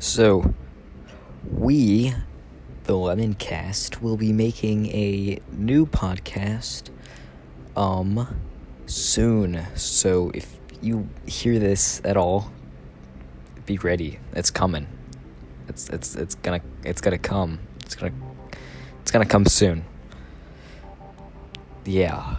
So, we, the Lemon Cast, will be making a new podcast um soon. So, if you hear this at all, be ready. It's coming. It's it's it's gonna it's gonna come. It's gonna it's gonna come soon. Yeah.